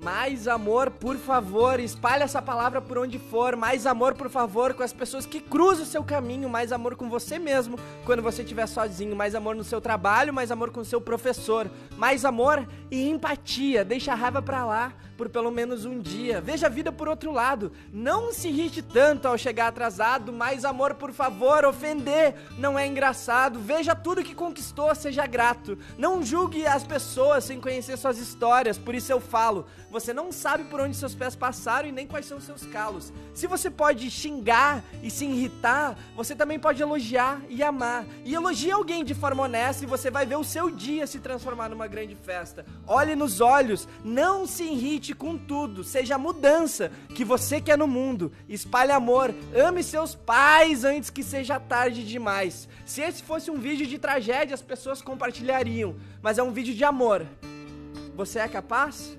Mais amor, por favor, espalhe essa palavra por onde for. Mais amor, por favor, com as pessoas que cruzam o seu caminho. Mais amor com você mesmo quando você estiver sozinho. Mais amor no seu trabalho, mais amor com o seu professor. Mais amor e empatia. Deixa a raiva pra lá por pelo menos um dia. Veja a vida por outro lado. Não se irrite tanto ao chegar atrasado. Mais amor, por favor, ofender não é engraçado. Veja tudo que conquistou, seja grato. Não julgue as pessoas sem conhecer suas histórias. Por isso eu falo. Você não sabe por onde seus pés passaram e nem quais são seus calos. Se você pode xingar e se irritar, você também pode elogiar e amar. E elogie alguém de forma honesta e você vai ver o seu dia se transformar numa grande festa. Olhe nos olhos, não se irrite com tudo. Seja a mudança que você quer no mundo. Espalhe amor, ame seus pais antes que seja tarde demais. Se esse fosse um vídeo de tragédia, as pessoas compartilhariam, mas é um vídeo de amor. Você é capaz?